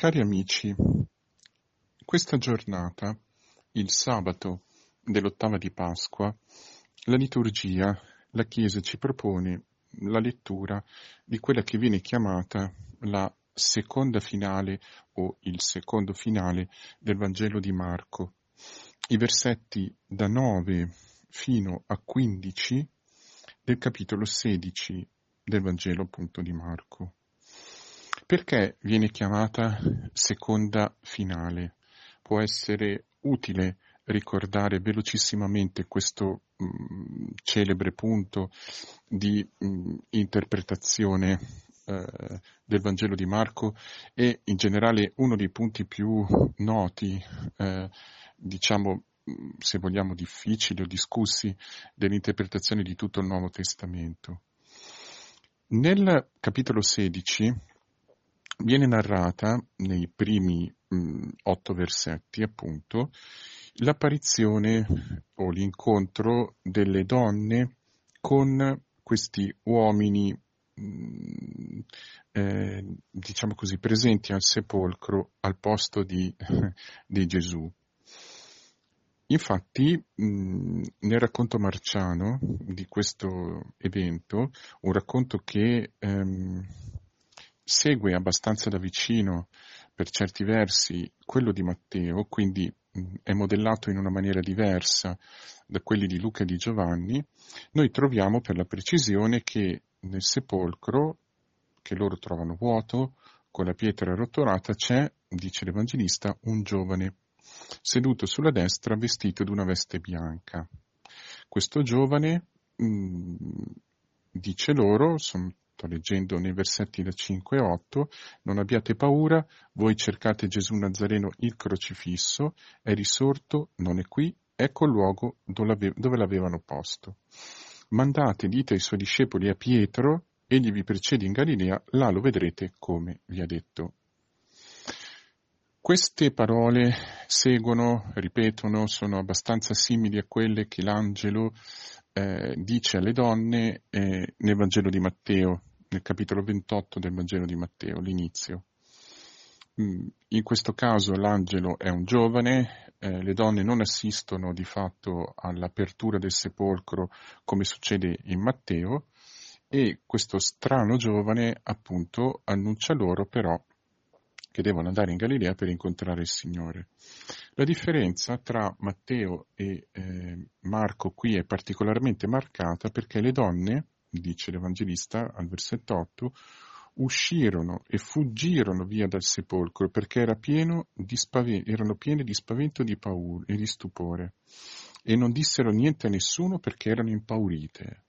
Cari amici, questa giornata, il sabato dell'ottava di Pasqua, la liturgia, la Chiesa ci propone la lettura di quella che viene chiamata la seconda finale o il secondo finale del Vangelo di Marco. I versetti da 9 fino a 15 del capitolo 16 del Vangelo appunto di Marco. Perché viene chiamata seconda finale? Può essere utile ricordare velocissimamente questo mh, mm, celebre punto di mh, mm, interpretazione eh, del Vangelo di Marco e in generale uno dei punti più noti, eh, diciamo mm, se vogliamo difficili o discussi dell'interpretazione di tutto il Nuovo Testamento. Nel capitolo 16 viene narrata nei primi mh, otto versetti appunto l'apparizione o l'incontro delle donne con questi uomini, mm, eh, diciamo così, presenti al sepolcro al posto di, di Gesù. Infatti, mh, nel racconto marciano di questo evento, un racconto che ehm, segue abbastanza da vicino, per certi versi, quello di Matteo, quindi è modellato in una maniera diversa da quelli di Luca e di Giovanni, noi troviamo per la precisione che nel sepolcro, che loro trovano vuoto, con la pietra rotolata, c'è, dice l'Evangelista, un giovane seduto sulla destra vestito di una veste bianca. Questo giovane, mh, mm, dice loro, sono sto leggendo nei versetti da 5 e 8, non abbiate paura, voi cercate Gesù Nazareno il crocifisso, è risorto, non è qui, ecco il luogo dove l'avevano posto. Mandate, dite ai suoi discepoli a Pietro, egli vi precede in Galilea, là lo vedrete come vi ha detto. Queste parole seguono, ripetono, sono abbastanza simili a quelle che l'angelo eh, dice alle donne eh, nel Vangelo di Matteo, nel capitolo 28 del Vangelo di Matteo, l'inizio. Mm, in questo caso l'angelo è un giovane, eh, le donne non assistono di fatto all'apertura del sepolcro come succede in Matteo e questo strano giovane appunto annuncia loro però che devono andare in Galilea per incontrare il Signore. La differenza tra Matteo e eh, Marco qui è particolarmente marcata perché le donne dice l'Evangelista al versetto 8, uscirono e fuggirono via dal sepolcro perché era spavento, erano piene di spavento di paura e di stupore e non dissero niente a nessuno perché erano impaurite.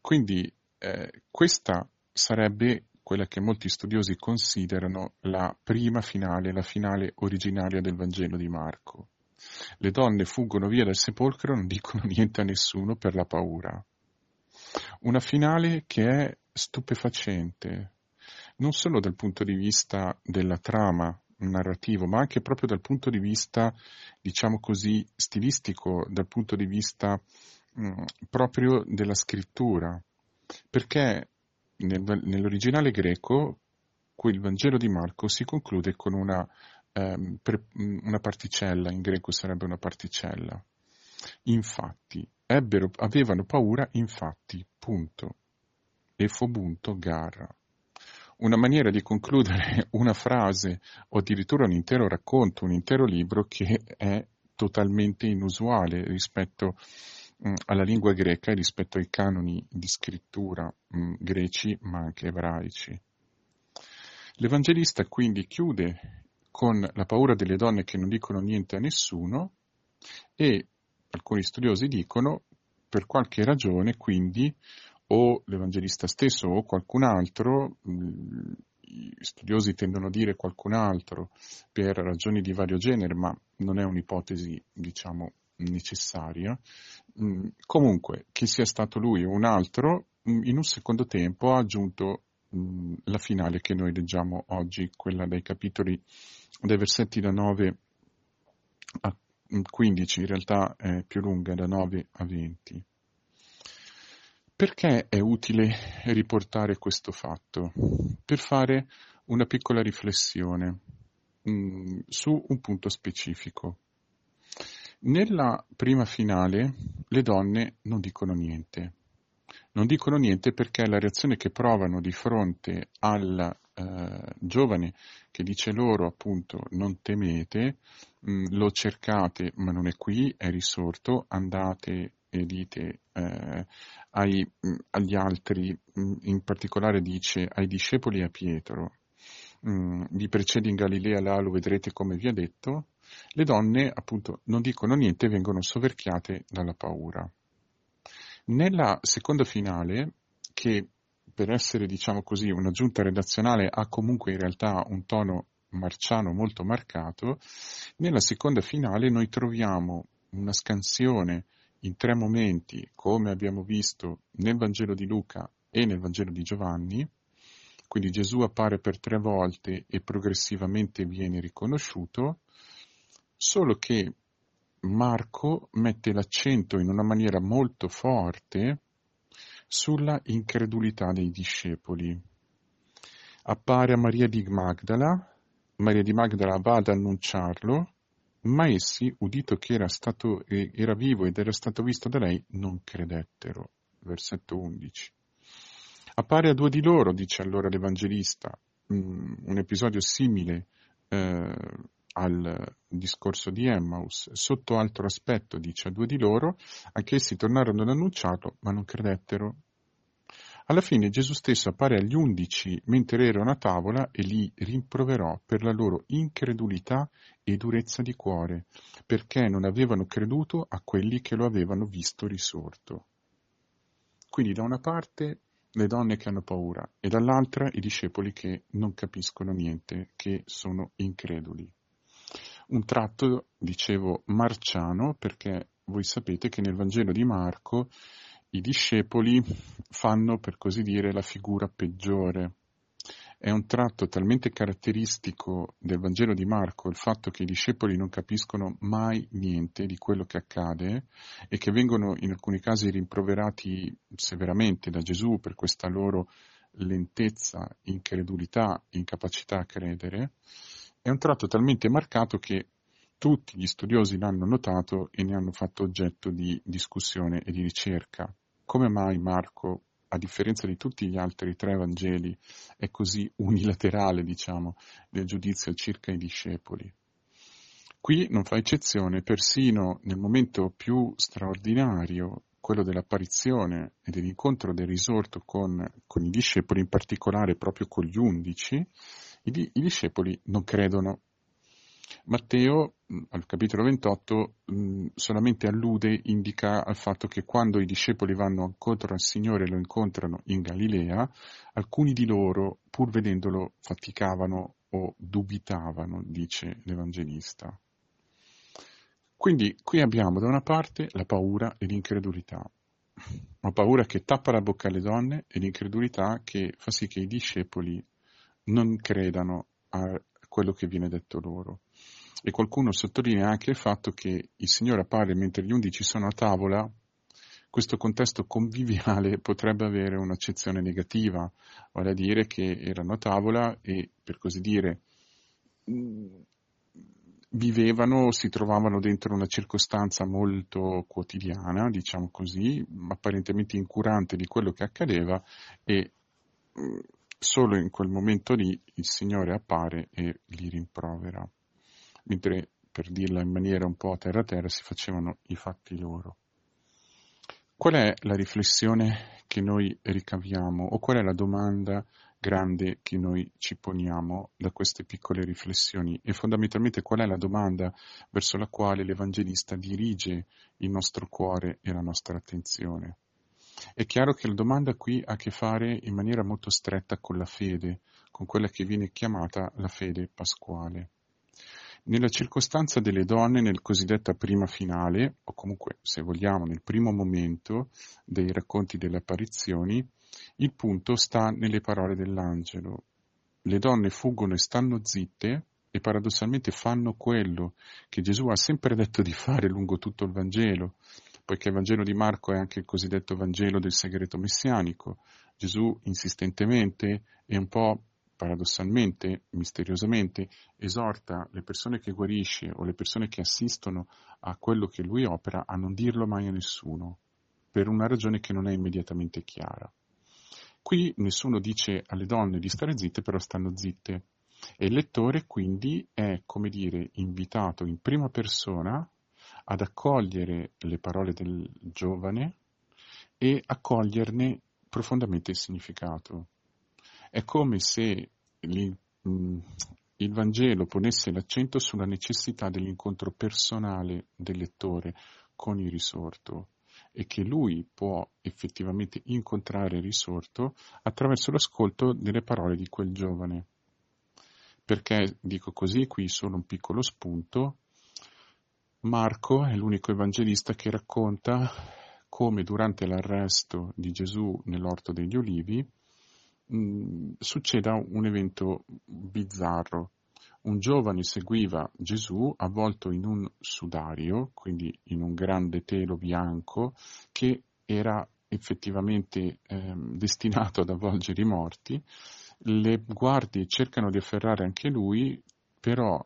Quindi eh, questa sarebbe quella che molti studiosi considerano la prima finale, la finale originaria del Vangelo di Marco. Le donne fuggono via dal sepolcro e non dicono niente a nessuno per la paura. Una finale che è stupefacente, non solo dal punto di vista della trama narrativo, ma anche proprio dal punto di vista, diciamo così, stilistico, dal punto di vista mh, mm, proprio della scrittura. Perché nel, nell'originale greco il Vangelo di Marco si conclude con una, ehm, per, una particella, in greco sarebbe una particella. Infatti, Ebbero, avevano paura infatti, punto. E fobunto gara. Una maniera di concludere una frase o addirittura un intero racconto, un intero libro che è totalmente inusuale rispetto mh, mm, alla lingua greca e rispetto ai canoni di scrittura mh, mm, greci ma anche ebraici. L'Evangelista quindi chiude con la paura delle donne che non dicono niente a nessuno e alcuni studiosi dicono, per qualche ragione, quindi, o l'Evangelista stesso o qualcun altro, gli studiosi tendono a dire qualcun altro per ragioni di vario genere, ma non è un'ipotesi, diciamo, necessaria. Comunque, che sia stato lui o un altro, in un secondo tempo ha aggiunto la finale che noi leggiamo oggi, quella dai capitoli, dai versetti da 9 a 15, in realtà è più lunga, da 9 a 20. Perché è utile riportare questo fatto? Per fare una piccola riflessione mh, mm, su un punto specifico. Nella prima finale le donne non dicono niente. Non dicono niente perché la reazione che provano di fronte al eh, giovane che dice loro appunto non temete, mm, lo cercate ma non è qui, è risorto, andate e dite eh, ai, mm, agli altri, mh, in particolare dice ai discepoli e a Pietro, vi precede in Galilea là lo vedrete come vi ha detto, le donne appunto non dicono niente vengono soverchiate dalla paura. Nella seconda finale, che per essere diciamo così una giunta redazionale ha comunque in realtà un tono marciano molto marcato, nella seconda finale noi troviamo una scansione in tre momenti, come abbiamo visto nel Vangelo di Luca e nel Vangelo di Giovanni, quindi Gesù appare per tre volte e progressivamente viene riconosciuto, solo che Marco mette l'accento in una maniera molto forte sulla incredulità dei discepoli. Appare a Maria di Magdala, Maria di Magdala va ad annunciarlo, ma essi, udito che era, stato, era vivo ed era stato visto da lei, non credettero. Versetto 11. Appare a due di loro, dice allora l'Evangelista, mm, un episodio simile eh, al discorso di Emmaus, sotto altro aspetto, dice a due di loro, anch'essi tornarono ad annunciarlo, ma non credettero. Alla fine Gesù stesso appare agli undici mentre erano a tavola e li rimproverò per la loro incredulità e durezza di cuore, perché non avevano creduto a quelli che lo avevano visto risorto. Quindi da una parte le donne che hanno paura e dall'altra i discepoli che non capiscono niente, che sono increduli un tratto, dicevo, marciano, perché voi sapete che nel Vangelo di Marco i discepoli fanno, per così dire, la figura peggiore. È un tratto talmente caratteristico del Vangelo di Marco il fatto che i discepoli non capiscono mai niente di quello che accade e che vengono in alcuni casi rimproverati severamente da Gesù per questa loro lentezza, incredulità, incapacità a credere è un tratto talmente marcato che tutti gli studiosi l'hanno notato e ne hanno fatto oggetto di discussione e di ricerca. Come mai Marco, a differenza di tutti gli altri tre Vangeli, è così unilaterale, diciamo, nel giudizio circa i discepoli? Qui non fa eccezione, persino nel momento più straordinario, quello dell'apparizione e dell'incontro del risorto con, con i discepoli, in particolare proprio con gli undici, i, i discepoli non credono. Matteo, al capitolo 28, solamente allude, indica al fatto che quando i discepoli vanno incontro al Signore e lo incontrano in Galilea, alcuni di loro, pur vedendolo, faticavano o dubitavano, dice l'Evangelista. Quindi qui abbiamo da una parte la paura e l'incredulità, una paura che tappa la bocca alle donne e l'incredulità che fa sì che i discepoli non credano a quello che viene detto loro. E qualcuno sottolinea anche il fatto che il Signore appare mentre gli undici sono a tavola, questo contesto conviviale potrebbe avere un'accezione negativa, vale a dire che erano a tavola e, per così dire, vivevano, si trovavano dentro una circostanza molto quotidiana, diciamo così, apparentemente incurante di quello che accadeva e solo in quel momento lì il Signore appare e li rimprovera, mentre per dirla in maniera un po' terra terra si facevano i fatti loro. Qual è la riflessione che noi ricaviamo o qual è la domanda grande che noi ci poniamo da queste piccole riflessioni e fondamentalmente qual è la domanda verso la quale l'Evangelista dirige il nostro cuore e la nostra attenzione? È chiaro che la domanda qui ha a che fare in maniera molto stretta con la fede, con quella che viene chiamata la fede pasquale. Nella circostanza delle donne nel cosiddetta prima finale, o comunque se vogliamo nel primo momento dei racconti delle apparizioni, il punto sta nelle parole dell'angelo. Le donne fuggono e stanno zitte e paradossalmente fanno quello che Gesù ha sempre detto di fare lungo tutto il Vangelo, poiché il Vangelo di Marco è anche il cosiddetto Vangelo del segreto messianico. Gesù insistentemente e un po' paradossalmente, misteriosamente, esorta le persone che guarisce o le persone che assistono a quello che lui opera a non dirlo mai a nessuno, per una ragione che non è immediatamente chiara. Qui nessuno dice alle donne di stare zitte, però stanno zitte. E il lettore quindi è, come dire, invitato in prima persona ad accogliere le parole del giovane e accoglierne profondamente il significato. È come se il, mm, il Vangelo ponesse l'accento sulla necessità dell'incontro personale del lettore con il risorto e che lui può effettivamente incontrare il risorto attraverso l'ascolto delle parole di quel giovane. Perché dico così, qui solo un piccolo spunto, Marco è l'unico evangelista che racconta come durante l'arresto di Gesù nell'orto degli Ulivi mh, mm, succeda un evento bizzarro, un giovane seguiva Gesù avvolto in un sudario, quindi in un grande telo bianco, che era effettivamente eh, destinato ad avvolgere i morti. Le guardie cercano di afferrare anche lui, però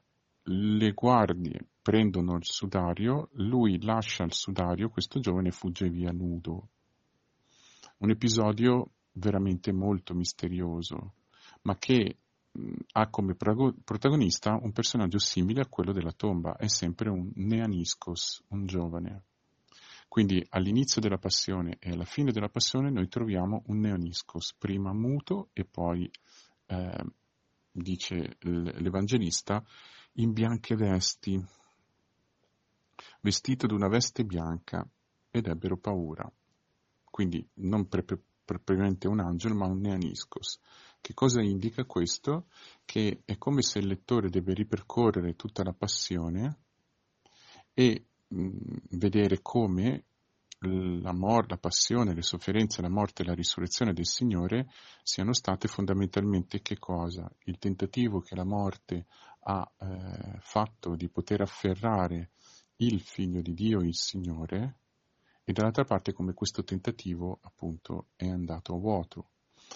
le guardie prendono il sudario, lui lascia il sudario, questo giovane fugge via nudo. Un episodio veramente molto misterioso, ma che ha come protagonista un personaggio simile a quello della tomba, è sempre un neaniscos, un giovane. Quindi all'inizio della passione e alla fine della passione noi troviamo un neaniscos, prima muto e poi, eh, dice l'Evangelista, in bianche vesti, vestito d'una veste bianca ed ebbero paura. Quindi non propriamente un angelo, ma un neaniscos. Che cosa indica questo? Che è come se il lettore deve ripercorrere tutta la passione e mh, vedere come la, mor- la passione, le sofferenze, la morte e la risurrezione del Signore siano state fondamentalmente che cosa? Il tentativo che la morte ha eh, fatto di poter afferrare il figlio di Dio, il Signore, e dall'altra parte come questo tentativo appunto è andato vuoto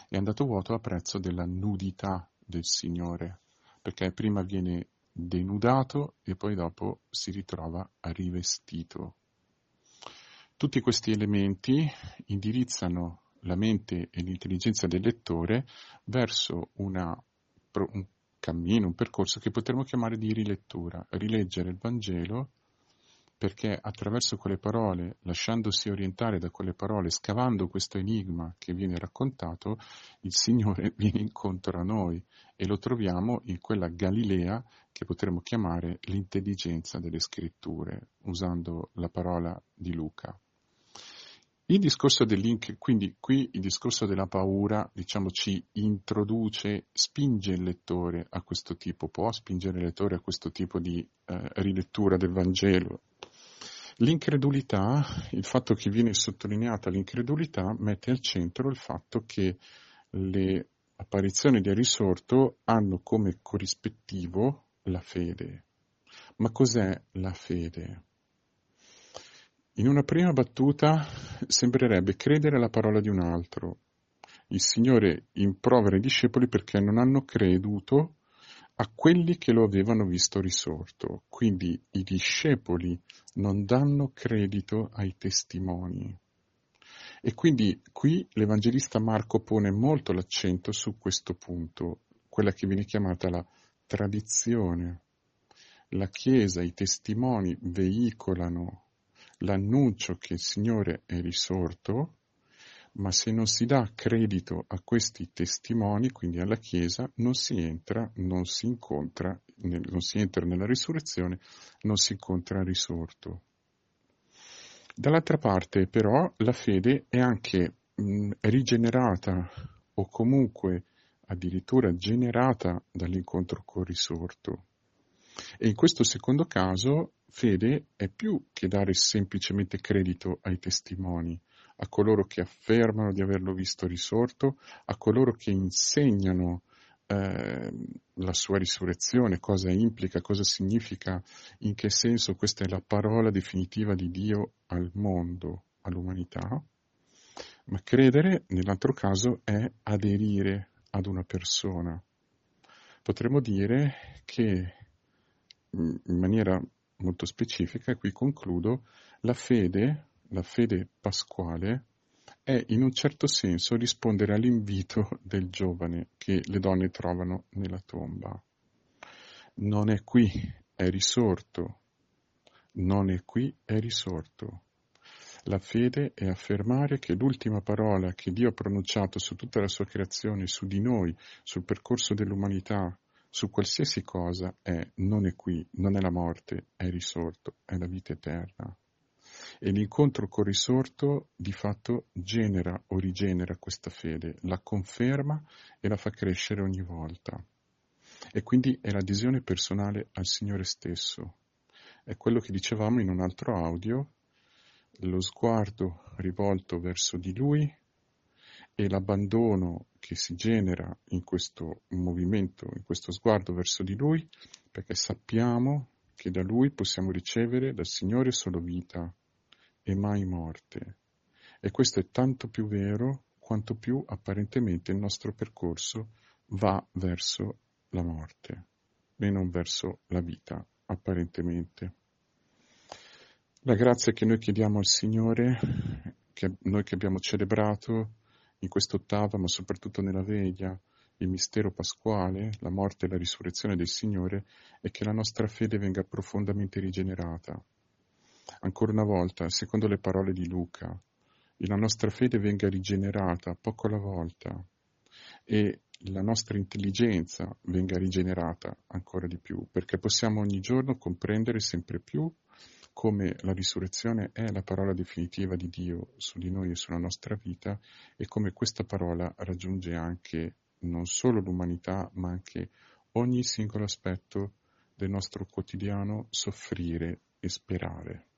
è andato vuoto a prezzo della nudità del Signore, perché prima viene denudato e poi dopo si ritrova rivestito. Tutti questi elementi indirizzano la mente e l'intelligenza del lettore verso una, un cammino, un percorso che potremmo chiamare di rilettura, rileggere il Vangelo perché attraverso quelle parole, lasciandosi orientare da quelle parole, scavando questo enigma che viene raccontato, il Signore viene incontro a noi e lo troviamo in quella Galilea che potremmo chiamare l'intelligenza delle scritture, usando la parola di Luca. Il discorso del link, quindi qui il discorso della paura, diciamo, ci introduce, spinge il lettore a questo tipo, può spingere il lettore a questo tipo di eh, rilettura del Vangelo, L'incredulità, il fatto che viene sottolineata l'incredulità, mette al centro il fatto che le apparizioni del risorto hanno come corrispettivo la fede. Ma cos'è la fede? In una prima battuta sembrerebbe credere alla parola di un altro. Il Signore improvera i discepoli perché non hanno creduto a quelli che lo avevano visto risorto. Quindi i discepoli non danno credito ai testimoni. E quindi qui l'Evangelista Marco pone molto l'accento su questo punto, quella che viene chiamata la tradizione. La Chiesa, i testimoni veicolano l'annuncio che il Signore è risorto, ma se non si dà credito a questi testimoni, quindi alla Chiesa, non si entra, non si incontra, non si entra nella risurrezione, non si incontra risorto. Dall'altra parte, però, la fede è anche mh, rigenerata o comunque addirittura generata dall'incontro col risorto. E in questo secondo caso, fede è più che dare semplicemente credito ai testimoni, a coloro che affermano di averlo visto risorto, a coloro che insegnano eh, la sua risurrezione, cosa implica, cosa significa, in che senso questa è la parola definitiva di Dio al mondo, all'umanità, ma credere nell'altro caso è aderire ad una persona, Potremmo dire che in maniera molto specifica, e qui concludo, la fede, la fede pasquale, è in un certo senso rispondere all'invito del giovane che le donne trovano nella tomba. Non è qui, è risorto. Non è qui, è risorto. La fede è affermare che l'ultima parola che Dio ha pronunciato su tutta la sua creazione, su di noi, sul percorso dell'umanità, su qualsiasi cosa è non è qui, non è la morte, è risorto, è la vita eterna. E l'incontro col risorto di fatto genera o rigenera questa fede, la conferma e la fa crescere ogni volta. E quindi è l'adesione personale al Signore stesso. È quello che dicevamo in un altro audio, lo sguardo rivolto verso di Lui e l'abbandono che si genera in questo movimento, in questo sguardo verso di Lui, perché sappiamo che da Lui possiamo ricevere dal Signore solo vita e mai morte. E questo è tanto più vero quanto più apparentemente il nostro percorso va verso la morte e non verso la vita, apparentemente. La grazia che noi chiediamo al Signore, che noi che abbiamo celebrato in quest'ottava, ma soprattutto nella veglia, il mistero pasquale, la morte e la risurrezione del Signore, è che la nostra fede venga profondamente rigenerata. Ancora una volta, secondo le parole di Luca, la nostra fede venga rigenerata poco alla volta e la nostra intelligenza venga rigenerata ancora di più, perché possiamo ogni giorno comprendere sempre più come la risurrezione è la parola definitiva di Dio su di noi e sulla nostra vita e come questa parola raggiunge anche non solo l'umanità, ma anche ogni singolo aspetto del nostro quotidiano soffrire e sperare.